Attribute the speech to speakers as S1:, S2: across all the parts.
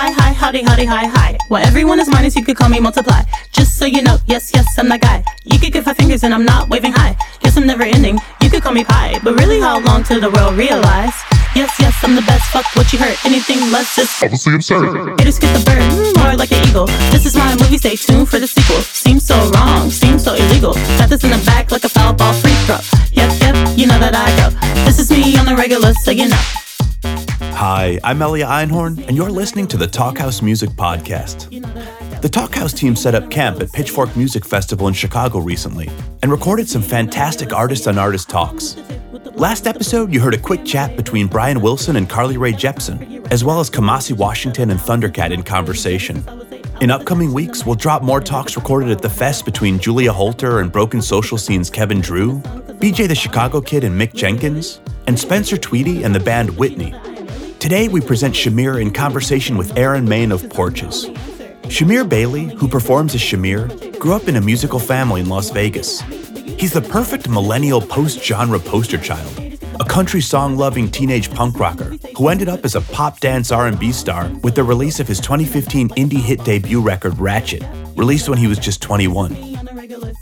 S1: Hi, hi, howdy, howdy, hi, hi. While everyone is minus, you could call me multiply. Just so you know, yes, yes, I'm that guy. You could give five fingers and I'm not waving high. Yes, I'm never ending. You could call me pie. But really, how long till the world realize? Yes, yes, I'm the best. Fuck what you heard. Anything less is
S2: obviously absurd.
S1: Haters get the bird, mm, more like an eagle. This is my movie. Stay tuned for the sequel. Seems so wrong, seems so illegal. Got this in the back like a foul ball free throw. Yep, yep, you know that I go. This is me on the regular, so you know.
S3: Hi, I'm Elia Einhorn, and you're listening to the Talkhouse Music Podcast. The Talkhouse team set up camp at Pitchfork Music Festival in Chicago recently and recorded some fantastic artist on artist talks. Last episode, you heard a quick chat between Brian Wilson and Carly Rae Jepsen, as well as Kamasi Washington and Thundercat in conversation. In upcoming weeks, we'll drop more talks recorded at the fest between Julia Holter and Broken Social Scene's Kevin Drew, BJ the Chicago Kid and Mick Jenkins, and Spencer Tweedy and the band Whitney. Today, we present Shamir in conversation with Aaron Maine of Porches. Shamir Bailey, who performs as Shamir, grew up in a musical family in Las Vegas. He's the perfect millennial post-genre poster child, a country song-loving teenage punk rocker who ended up as a pop dance R&B star with the release of his 2015 indie hit debut record Ratchet, released when he was just 21.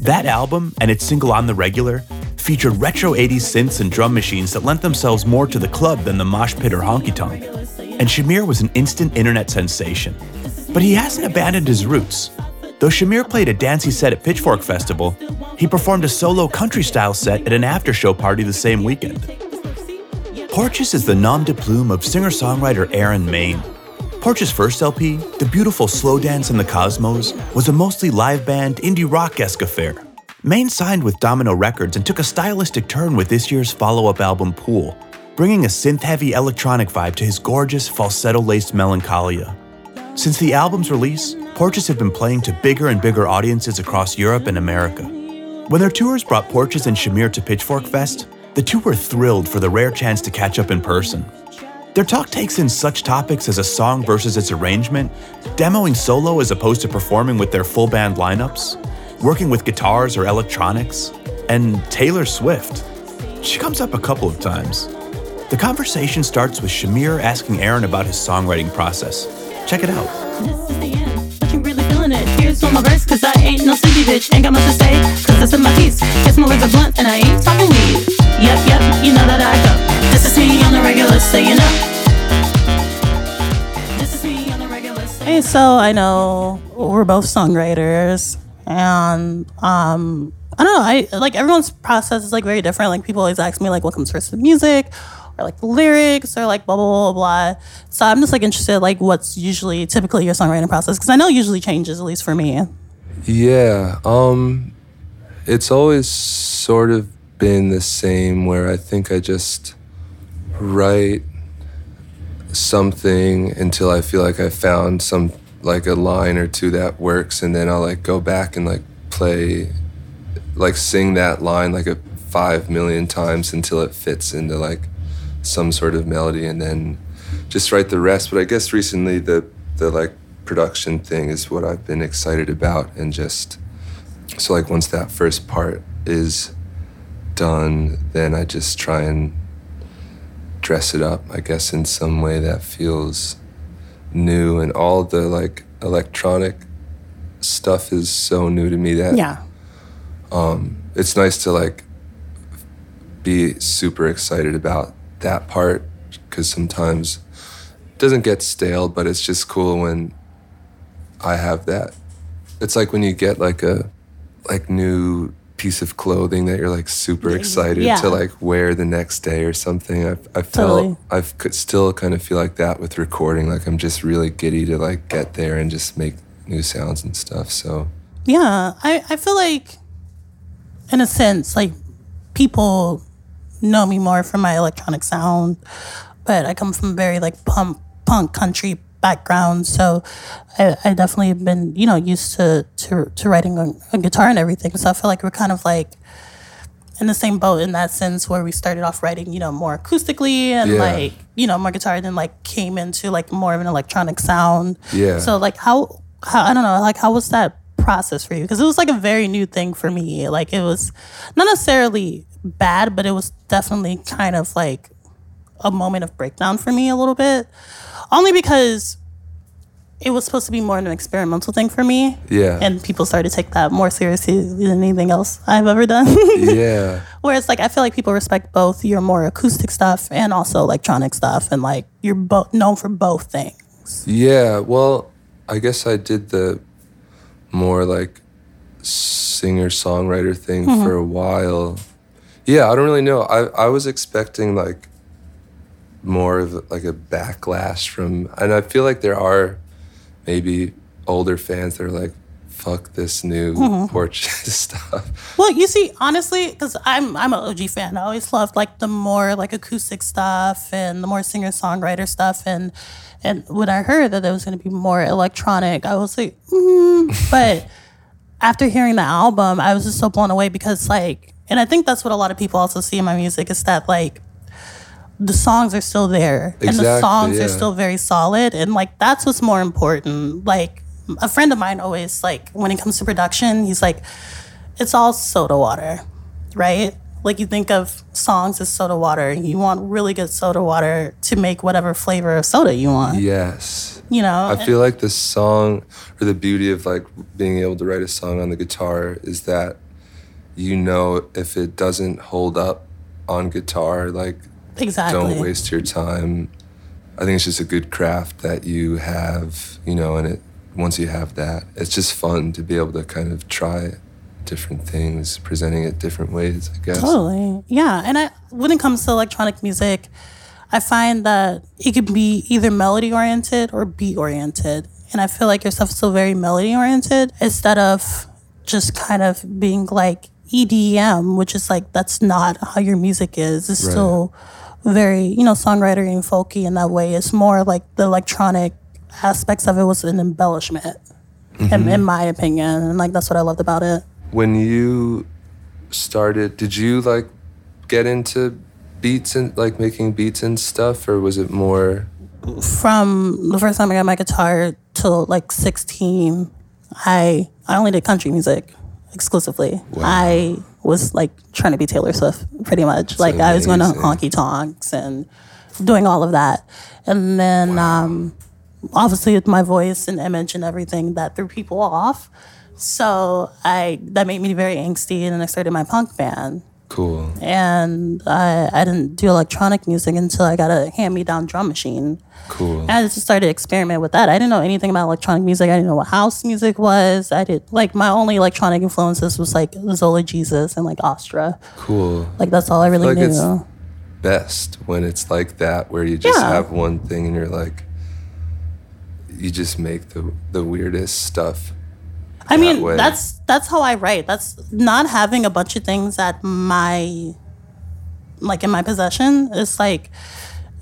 S3: That album and its single On the Regular featured retro 80s synths and drum machines that lent themselves more to the club than the mosh pit or honky tonk. And Shamir was an instant internet sensation. But he hasn't abandoned his roots. Though Shamir played a dancey set at Pitchfork Festival, he performed a solo country style set at an after show party the same weekend. Porches is the nom de plume of singer songwriter Aaron Maine. Porches' first LP, The Beautiful Slow Dance in the Cosmos, was a mostly live band indie rock esque affair. Maine signed with Domino Records and took a stylistic turn with this year's follow up album Pool, bringing a synth heavy electronic vibe to his gorgeous falsetto laced melancholia. Since the album's release, Porches have been playing to bigger and bigger audiences across Europe and America. When their tours brought Porches and Shamir to Pitchfork Fest, the two were thrilled for the rare chance to catch up in person. Their talk takes in such topics as a song versus its arrangement, demoing solo as opposed to performing with their full band lineups, working with guitars or electronics, and Taylor Swift. She comes up a couple of times. The conversation starts with Shamir asking Aaron about his songwriting process. Check it out.
S1: This is the end, but you really feeling it. Here's one my verse, cause I ain't no sleepy bitch. Ain't got much to say, cause that's in my piece. Guess my words are blunt and I ain't talking weed. Yep, yep, you know that I go. This is me on the regular, so you know. This is me on the regular, so
S4: Hey, so I know we're both songwriters, and um, I don't know. I like everyone's process is like very different. Like people always ask me like, what comes first, the music, or like the lyrics, or like blah blah blah blah. So I'm just like interested, like what's usually typically your songwriting process? Because I know usually changes, at least for me.
S5: Yeah, um, it's always sort of been the same where I think I just write something until I feel like I found some like a line or two that works and then I'll like go back and like play like sing that line like a 5 million times until it fits into like some sort of melody and then just write the rest. But I guess recently the the like production thing is what I've been excited about and just so like once that first part is done then I just try and dress it up I guess in some way that feels new and all the like electronic stuff is so new to me that
S4: Yeah.
S5: Um, it's nice to like be super excited about that part because sometimes it doesn't get stale but it's just cool when i have that it's like when you get like a like new piece of clothing that you're like super excited
S4: Yeah.
S5: to like wear the next day or something i, I felt
S4: Totally.
S5: i could still kind of feel like that with recording like i'm just really giddy to like get there and just make new sounds and stuff so
S4: Yeah, I, I feel like, in a sense, like people know me more from my electronic sound, but I come from very like punk punk country background, so I, I definitely have been you know used to to, to writing on, on guitar and everything. So I feel like we're kind of like in the same boat in that sense where we started off writing you know more acoustically and
S5: Yeah.
S4: like you know more guitar, then like came into like more of an electronic sound.
S5: Yeah.
S4: So like how how I don't know like how was that process for you because it was like a very new thing for me like it was not necessarily bad but it was definitely kind of like a moment of breakdown for me a little bit only because it was supposed to be more of an experimental thing for me.
S5: Yeah.
S4: And people started to take that more seriously than anything else I've ever done.
S5: yeah.
S4: Whereas like I feel like people respect both your more acoustic stuff and also electronic stuff and like you're both known for both things.
S5: Yeah, well, I guess I did the more like singer songwriter thing mm-hmm. for a while. Yeah, I don't really know. I I was expecting like more of like a backlash from and I feel like there are maybe older fans that are like fuck this new Porches stuff.
S4: Well, you see, honestly, because I'm I'm an OG fan. I always loved like the more like acoustic stuff and the more singer songwriter stuff. And and when I heard that there was going to be more electronic, I was like, mm. but after hearing the album, I was just so blown away because like, and I think that's what a lot of people also see in my music is that like the songs are still there. And the songs
S5: yeah.
S4: are still very solid. And like that's what's more important. Like a friend of mine always like when it comes to production he's like it's all soda water right? Like you think of songs as soda water. You want really good soda water to make whatever flavor of soda you want.
S5: Yes.
S4: you know
S5: I feel like the song or the beauty of like being able to write a song on the guitar is that you know if it doesn't hold up on guitar, like
S4: exactly
S5: don't waste your time. I think it's just a good craft that you have, you know, and it once you have that, it's just fun to be able to kind of try different things, presenting it different ways, I guess.
S4: Totally. Yeah. And I when it comes to electronic music, I find that it can be either melody oriented or beat oriented. And I feel like your stuff is still very melody oriented instead of just kind of being like EDM, which is like that's not how your music is. It's
S5: Right.
S4: still very, you know, songwriter and folky in that way. It's more like the electronic aspects of it was an embellishment. In, mm-hmm. in my opinion. And like that's what I loved about it.
S5: When you started, did you like get into beats and like making beats and stuff, or was it more?
S4: from the first time I got my guitar till like 16, I I only did country music exclusively. I was like trying to be Taylor Swift pretty much. like I was going to honky tonks and doing all of that. And then um, obviously with my voice and image and everything that threw people off. So I that made me very angsty and then I started my punk band
S5: Cool.
S4: and I, I didn't do electronic music until I got a hand me down drum machine.
S5: Cool.
S4: And I just started to experiment with that. I didn't know anything about electronic music. I didn't know what house music was. I did like my only electronic influences was like Zola Jesus and like Austra.
S5: Cool.
S4: Like that's all I really
S5: Like
S4: knew.
S5: it's- Best when it's like that, where you just
S4: Yeah.
S5: have one thing and you're like, you just make the the weirdest stuff.
S4: I mean,
S5: way.
S4: that's that's how I write. That's not having a bunch of things at my like in my possession. It's like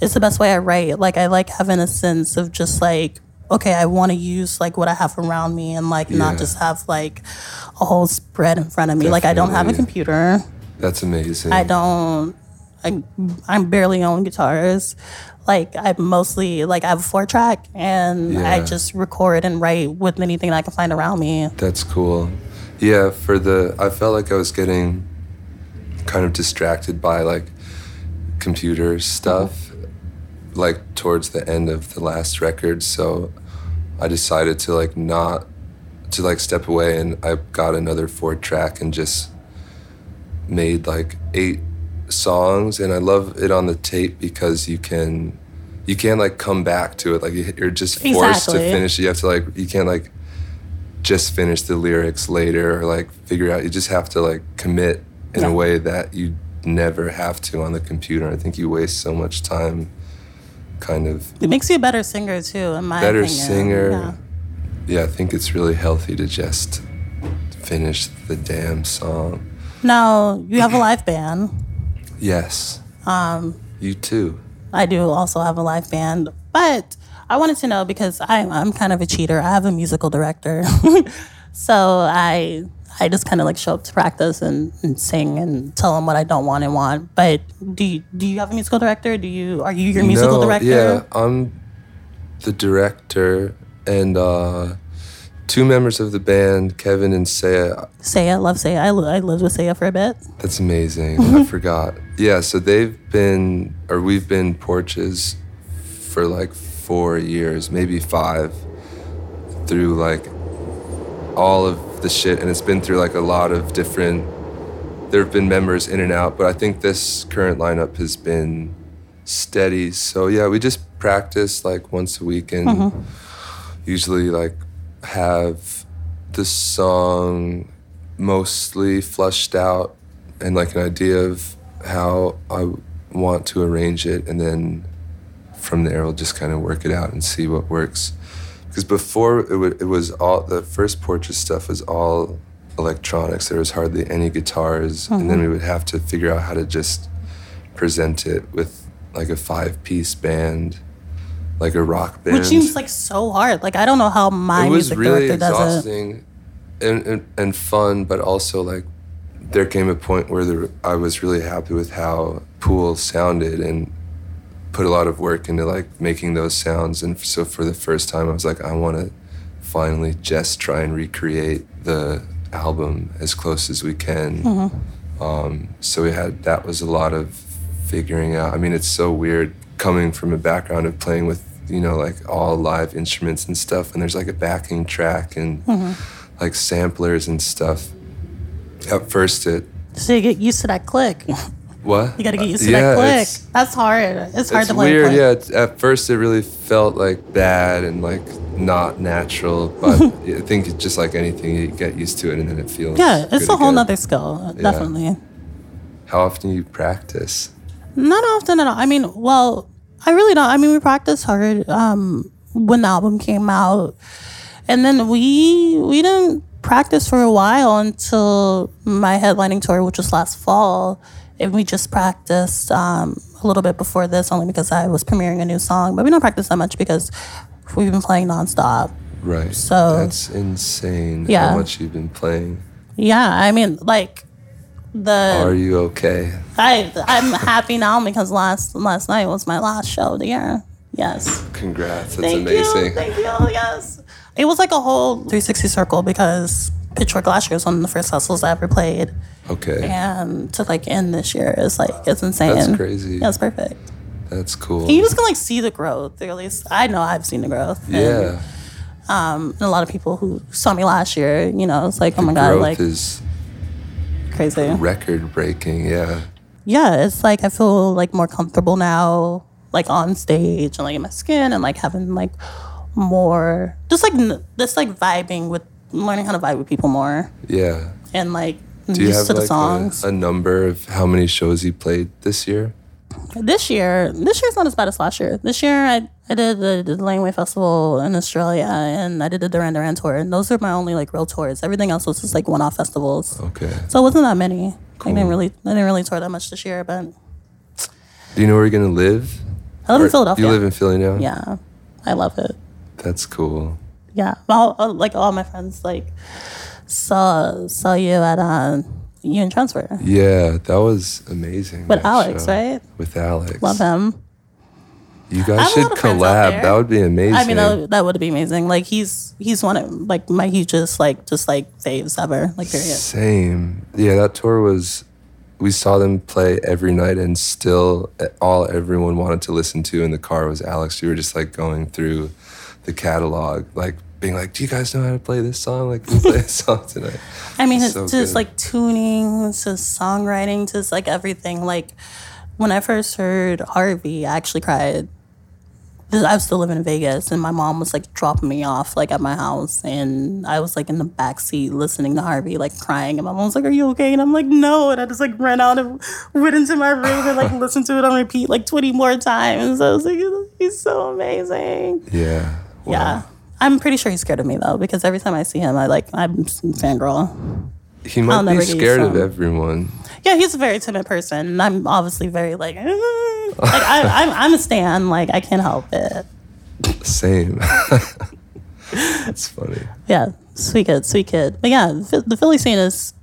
S4: it's the best way I write. Like I like having a sense of just like okay, I want to use like what I have around me and like
S5: Yeah.
S4: not just have like a whole spread in front of me. Like I don't have a computer.
S5: That's amazing.
S4: I don't. I I'm barely on guitars. Like I mostly like I have a four track and I just record and write with anything I can find around me.
S5: That's cool. Yeah, for the I felt like I was getting kind of distracted by like computer stuff like towards the end of the last record, so I decided to like not to like step away and I got another four track and just made like eight songs and I love it on the tape because you can you can't like come back to it like you- you're just forced
S4: Exactly.
S5: to finish you have to like you can't like just finish the lyrics later or like figure out you just have to like commit in
S4: Yeah.
S5: a way that you never have to on the computer i think you waste so much time kind of
S4: It makes you a better singer too, in my
S5: better
S4: opinion.
S5: singer
S4: Yeah.
S5: yeah i think it's really healthy to just finish the damn song
S4: Now you have a live band.
S5: Yes um you too
S4: I do also have a live band, but I wanted to know because I'm I'm kind of a cheater. I have a musical director, so I I just kind of like show up to practice and, and sing and tell them what I don't want and want. But do you, do you have a musical director? Do you are you your musical
S5: No,
S4: director?
S5: Yeah, I'm the director and uh, two members of the band, Kevin and Saya.
S4: Saya, love Saya. I, I lived with Saya for a bit.
S5: That's amazing. I forgot. Yeah, so they've been, or we've been porches for like four years, maybe five. through like all of the shit, and it's been through like a lot of different. There have been members in and out, but I think this current lineup has been steady. So yeah, we just practice like once a week and mm-hmm. usually like have the song mostly fleshed out and like an idea of how I want to arrange it, and then from there we'll just kind of work it out and see what works. Because before it, would, it was all the first portrait stuff was all electronics. There was hardly any guitars, and then mm-hmm. we would have to figure out how to just present it with like a five-piece band, like a rock band.
S4: Which seems like so hard. Like I don't know how my
S5: it was
S4: music
S5: really
S4: director does it.
S5: exhausting and, and and fun, but also like there came a point where there, I was really happy with how Pool sounded and put a lot of work into like making those sounds. And so for the first time, I was like, I want to finally just try and recreate the album as close as we can.
S4: Mm-hmm.
S5: Um, so we had that was a lot of figuring out. I mean, it's so weird coming from a background of playing with you know like all live instruments and stuff, and there's like a backing track and
S4: Mm-hmm.
S5: like samplers and stuff. At first, it
S4: So you get used to that click.
S5: what
S4: You got to get used to
S5: Yeah,
S4: that click. That's hard. It's hard
S5: it's
S4: to play.
S5: weird, yeah. At first, it really felt like bad and like not natural, but I think it's just like anything, you get used to it and then it feels.
S4: Yeah, it's a whole
S5: again.
S4: nother skill. Definitely.
S5: How often do you practice?
S4: Not often at all. I mean, well, I really don't. I mean, we practiced hard um, when the album came out, and then we we didn't practice for a while until my headlining tour, which was last fall, and we just practiced um, a little bit before this, only because I was premiering a new song. But we don't practice that much because we've been playing nonstop.
S5: Right.
S4: So-
S5: that's insane.
S4: Yeah.
S5: How much you've been playing?
S4: Yeah, I mean, like the
S5: Are you okay?
S4: I I'm happy now because last last night was my last show of the year. Yes.
S5: Congrats. That's
S4: Thank
S5: amazing.
S4: you. Thank you. Yes. It was like a whole 360 circle because Pitchfork last year was one of the first festivals I ever played.
S5: Okay.
S4: And to like end this year is like it's insane.
S5: That's crazy.
S4: Yeah, perfect.
S5: That's cool.
S4: And you just can like see the growth. Or at least I know I've seen the growth. And,
S5: yeah.
S4: um, and a lot of people who saw me last year, you know, it's like, oh my god, like
S5: is
S4: crazy.
S5: record breaking. Yeah.
S4: yeah, it's like I feel like more comfortable now, like on stage and like in my skin and like having like more, just like just like vibing with learning how to vibe with people more
S5: Yeah.
S4: and like
S5: Do you
S4: used
S5: have
S4: to the
S5: like
S4: songs.
S5: a, a number of how many shows you played this year?
S4: This year, this year's not as bad as last year. This year, I I did the, the Laneway Festival in Australia and I did the Duran Duran tour, and those are my only like real tours. Everything else was just like one off festivals.
S5: Okay.
S4: So it wasn't that many. I didn't really I didn't really tour that much this year, but
S5: Do you know where you're gonna live?
S4: I live in Philadelphia.
S5: You live in Philly now.
S4: yeah, I love it.
S5: That's cool.
S4: Yeah, all, like all my friends like saw saw you at uh, Union Transfer
S5: Yeah, that was amazing.
S4: with Alex,
S5: show.
S4: right?
S5: With Alex.
S4: Love him.
S5: You guys should
S4: lot of friends out
S5: collab. That would be amazing.
S4: I mean, that, that would be amazing. Like he's he's one of like my hugest like just like faves ever. Like period.
S5: Same. Yeah, that tour was. We saw them play every night, and still, all everyone wanted to listen to in the car was Alex. We were just like going through the catalog, like being like, "Do you guys know how to play this song? Like, we play this song tonight?"
S4: I mean, it's
S5: So
S4: just
S5: good.
S4: like tuning to songwriting to just like everything. Like when I first heard Harvey, I actually cried. I was still living in Vegas, and my mom was like dropping me off like at my house, and I was like in the back seat listening to Harvey, like crying, and my mom was like, "Are you okay?" And I'm like, "No," and I just like ran out and went into my room and like listened to it on repeat like 20 more times. I was like, "He's so amazing."
S5: Yeah. Wow.
S4: Yeah. I'm pretty sure he's scared of me though, because every time I see him, I like I'm fangirl.
S5: He might
S4: never
S5: be
S4: get used
S5: scared
S4: to
S5: of
S4: him.
S5: everyone.
S4: Yeah, he's a very timid person. and I'm obviously very like, like I, I'm, I'm a stan. Like I can't help it.
S5: Same. it's funny.
S4: Yeah, sweet kid, sweet kid. But yeah, the Philly scene is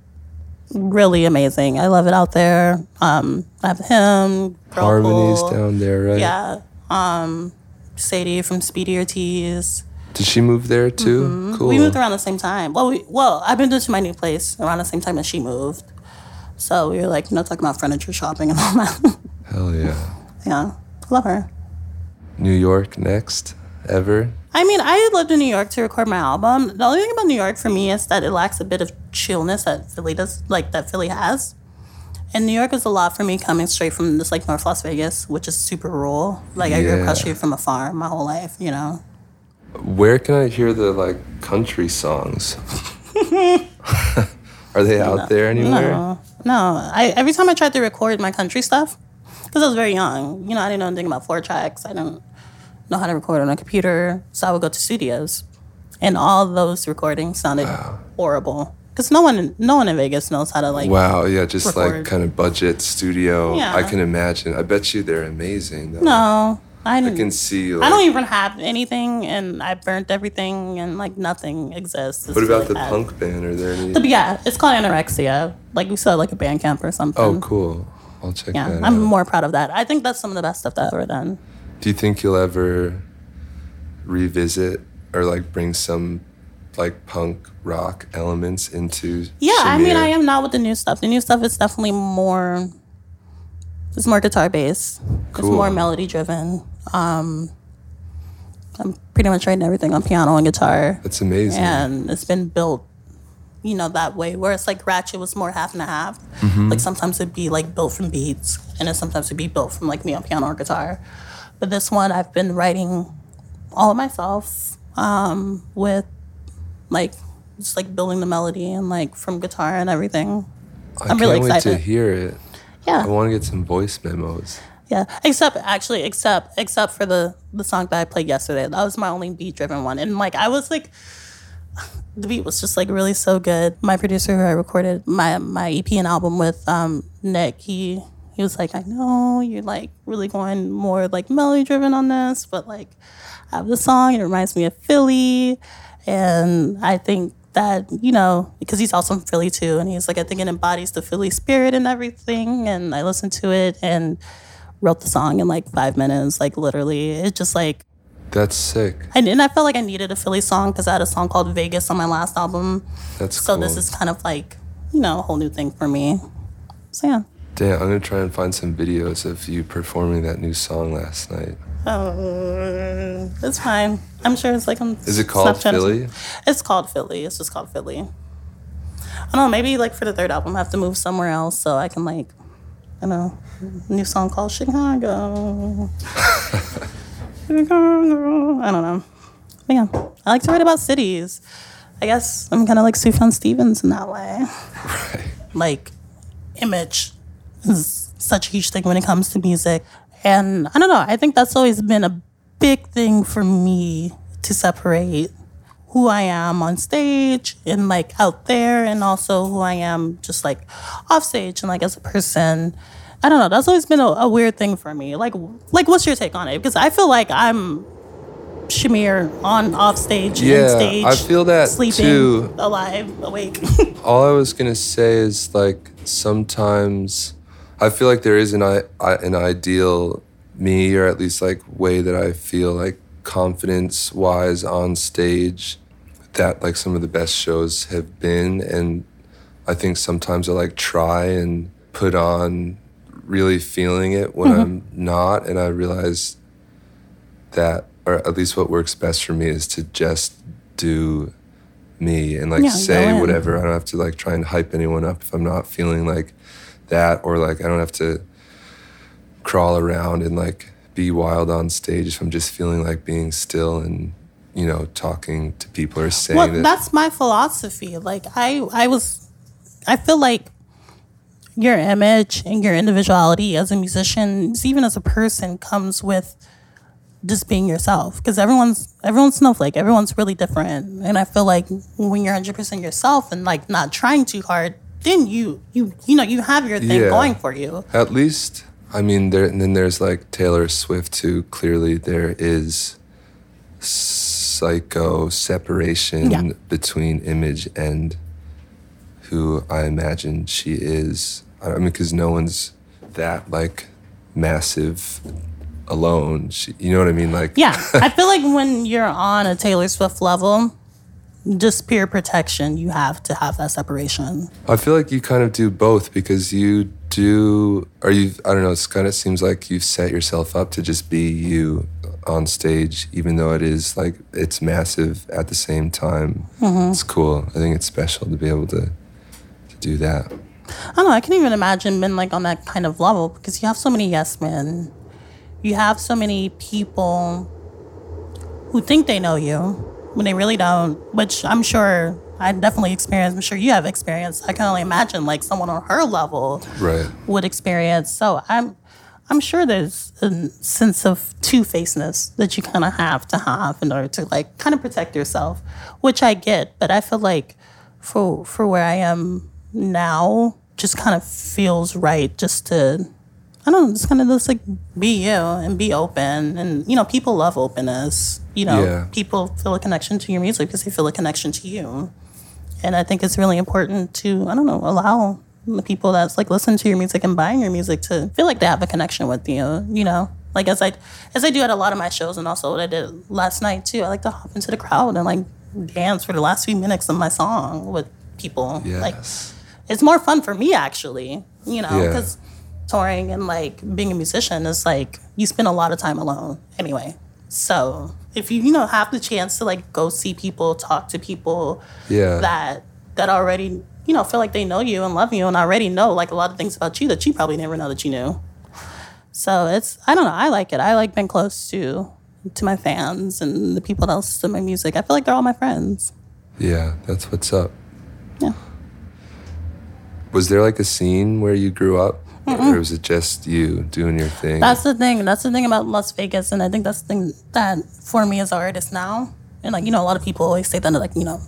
S4: really amazing. I love it out there. Um, I have him, Girl
S5: Harmony's
S4: Pool.
S5: down there, right?
S4: Yeah. Um, Sadie from Speedy Ortiz.
S5: Did she move there too? Cool.
S4: Mm-hmm. We moved around the same time. Well, we, well, I've been to my new place around the same time as she moved. So we were like, you know, talking about furniture shopping and all that.
S5: Hell yeah.
S4: yeah, love her.
S5: New York next. ever?
S4: I mean, I lived in New York to record my album. The only thing about New York for me is that it lacks a bit of chillness that Philly does, like that Philly has. And New York is a lot for me coming straight from this like North Las Vegas, which is super rural. Like I grew up across
S5: Yeah.
S4: from a farm my whole life, you know.
S5: Where can I hear the like country songs? Are they out there anywhere?
S4: No, no. I every time I tried to record my country stuff, because I was very young, you know, I didn't know anything about four tracks. I didn't know how to record on a computer, so I would go to studios, and all those recordings sounded horrible. Because no one, no one in Vegas knows how to like.
S5: Wow, yeah, just like kind of budget studio.
S4: Yeah.
S5: I can imagine. I bet you they're amazing. Though.
S4: No, I
S5: I can see. Like,
S4: I don't even have anything, and I burnt everything, and like nothing exists. It's
S5: What about
S4: really
S5: the
S4: bad.
S5: punk band? Are there any?
S4: But yeah, it's called anorexia. Like we saw, like a band camp or something.
S5: oh, cool. I'll check
S4: Yeah,
S5: that
S4: I'm
S5: out.
S4: more proud of that. I think that's some of the best stuff that I've ever done.
S5: Do you think you'll ever revisit or like bring some like punk rock elements into?
S4: Yeah, I mean, I am not with the new stuff. The new stuff is definitely more. It's more guitar based. It's more melody driven. Um, I'm pretty much writing everything on piano and guitar,
S5: That's amazing.
S4: and it's been built, you know, that way. Whereas like Ratchet was more half and a half.
S5: Mm-hmm.
S4: Like sometimes it'd be like built from beats, and then sometimes it'd be built from like me on piano or guitar. But this one, I've been writing all of myself um, with like just like building the melody and like from guitar and everything.
S5: I
S4: I'm really
S5: can't wait to hear it.
S4: Yeah, I
S5: want to get some voice memos.
S4: Yeah. Except actually, except except for the the song that I played yesterday. That was my only beat driven one, and like I was like. The beat was just like really so good. My producer, who I recorded my my EP and album with, um, Nick, he he was like, I know you're like really going more like melody driven on this, but like I have the song. It reminds me of Philly, and I think that you know because he's also from Philly too, and he's like I think it embodies the Philly spirit and everything. And I listened to it and wrote the song in like five minutes, like literally. It's just like
S5: That's sick.
S4: and, and I felt like I needed a Philly song because I had a song called Vegas on my last album.
S5: That's
S4: So
S5: cool.
S4: this is kind of like you know a whole new thing for me. So yeah.
S5: Damn, I'm gonna try and find some videos of you performing that new song last night.
S4: Oh, it's fine. I'm sure it's like on.
S5: Is it called
S4: Snapchat
S5: Philly?
S4: It's called Philly. It's just called Philly. I don't know. Maybe like for the third album, I have to move somewhere else so I can like, I don't new song called Chicago. Chicago. I don't know. But yeah, I like to write about cities. I guess I'm kind of like Sufjan Stevens in that way.
S5: Right.
S4: Like, image is such a huge thing when it comes to music. And I don't know, I think that's always been a big thing for me to separate who I am on stage and like out there, and also who I am just like off stage and like as a person. I don't know. That's always been a, a weird thing for me. Like, like, what's your take on it? Because I feel like I'm Shamir on off stage,
S5: Yeah,
S4: stage.
S5: I feel that
S4: sleeping,
S5: too.
S4: alive, awake.
S5: All I was gonna say is like sometimes I feel like there is an I, I, an ideal me, or at least like way that I feel like confidence wise on stage that like some of the best shows have been, and I think sometimes I like try and put on really feeling it when I'm not, and I realize that, or at least what works best for me is to just do me and like
S4: Yeah,
S5: say whatever. I don't have to like try and hype anyone up if I'm not feeling like that, or like I don't have to crawl around and like be wild on stage if I'm just feeling like being still and you know talking to people or saying
S4: well,
S5: that.
S4: that's my philosophy. Like I, I was, I feel like your image and your individuality as a musician, even as a person, comes with just being yourself. Because everyone's everyone's snowflake. Everyone's really different, and I feel like when you're 100 percent yourself and like not trying too hard, then you you you know you have your thing
S5: Yeah.
S4: going for you.
S5: At least, I mean, there. And then there's like Taylor Swift, who clearly there is psycho separation
S4: Yeah.
S5: between image and who I imagine she is. I mean, because no one's that like massive alone. She, you know what I mean? Like,
S4: Yeah, I feel like when you're on a Taylor Swift level, just peer protection, you have to have that separation.
S5: I feel like you kind of do both because you do are you i don't know it's kind of seems like you've set yourself up to just be you on stage even though it is like it's massive at the same time mm-hmm. it's cool i think it's special to be able to to do that
S4: I don't know. I can't even imagine being like on that kind of level because you have so many yes men. You have so many people who think they know you when they really don't, which I'm sure I definitely experienced. I'm sure you have experienced. I can only imagine like someone on her level
S5: right
S4: would experience. So I'm I'm sure there's a sense of two-facedness that you kind of have to have in order to like kind of protect yourself, which I get. But I feel like for for where I am now, just kind of feels right just to I don't know, just kind of just like be you and be open. And, you know, people love openness. You know,
S5: Yeah.
S4: people feel a connection to your music because they feel a connection to you. And I think it's really important to, I don't know, allow the people that's like listen to your music and buying your music to feel like they have a connection with you, you know? Like as I as I do at a lot of my shows and also what I did last night too, I like to hop into the crowd and like dance for the last few minutes of my song with people. Like it's more fun for me actually you know
S5: Yeah.
S4: because touring and like being a musician is like you spend a lot of time alone anyway so if you you know have the chance to like go see people talk to people
S5: yeah
S4: that that already you know feel like they know you and love you and already know like a lot of things about you that you probably never know that you knew. So it's i don't know i like it. I like being close to to my fans and the people that listen to my music. I feel like they're all my friends.
S5: Yeah that's what's up.
S4: Yeah.
S5: Was there like a scene where you grew up? Or was it just you doing your thing?
S4: That's the thing. That's the thing about Las Vegas, and I think that's the thing that for me as an artist now, and like you know, a lot of people always say that like you know,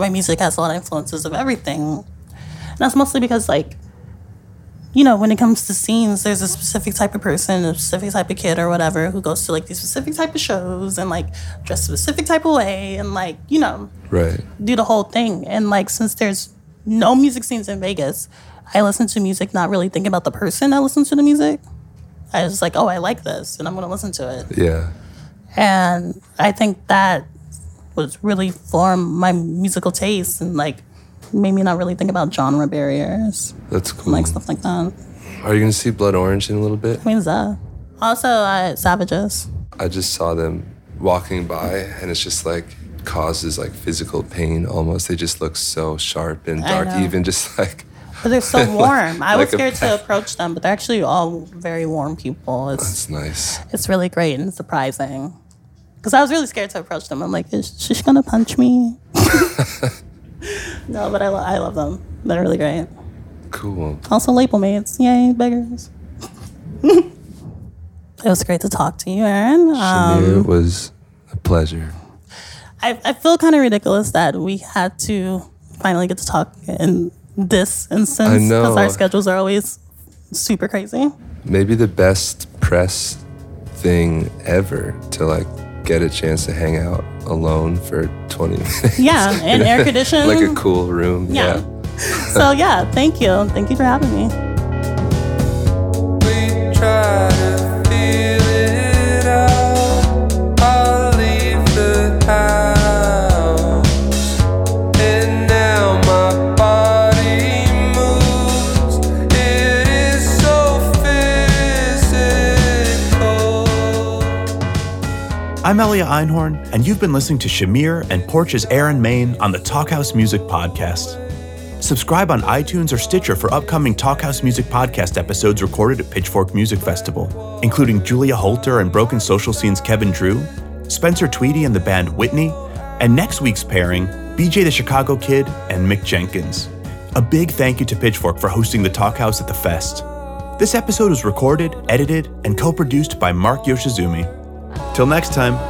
S4: my music has a lot of influences of everything, and that's mostly because like, you know, when it comes to scenes, there's a specific type of person, a specific type of kid or whatever who goes to like these specific type of shows and like dress a specific type of way and like you know
S5: right
S4: do the whole thing. And like since there's no music scenes in Vegas, I listen to music not really thinking about the person that listens to the music. I was like, oh, I like this, and I'm gonna listen to it.
S5: yeah
S4: And I think that was really formed my musical taste and like made me not really think about genre barriers,
S5: that's cool
S4: like stuff like that.
S5: are you gonna see blood orange in a little bit
S4: I mean, that. Also, uh, Savages.
S5: I just saw them walking by, and it's just like causes like physical pain almost. They just look so sharp and dark, even just like
S4: But they're so warm. I was
S5: Like
S4: scared to approach them, but they're actually all very warm people. It's
S5: it's nice.
S4: it's really great and surprising. Because I was really scared to approach them. I'm like, is she gonna punch me? no, but I, lo- I love them. They're really great.
S5: Cool.
S4: Also, label mates. Yay, beggars. it was great to talk to you, Aaron. Um,
S5: Shamir, it was a pleasure.
S4: I, I feel kind of ridiculous that we had to finally get to talk in this instance because our schedules are always super crazy.
S5: Maybe the best press thing ever to like get a chance to hang out alone for 20 minutes.
S4: Yeah, in air conditioned.
S5: like a cool room.
S4: Yeah.
S5: Yeah.
S4: so yeah, thank you. Thank you for having me.
S3: I'm Elia Einhorn, and you've been listening to Shamir and Porches' Aaron Maine on the Talkhouse Music Podcast. Subscribe on iTunes or Stitcher for upcoming Talkhouse Music Podcast episodes recorded at Pitchfork Music Festival, including Julia Holter and Broken Social Scene's Kevin Drew, Spencer Tweedy and the band Whitney, and next week's pairing, BJ the Chicago Kid and Mick Jenkins. A big thank you to Pitchfork for hosting the Talkhouse at the Fest. This episode was recorded, edited, and co produced by Mark Yoshizumi. Till next time.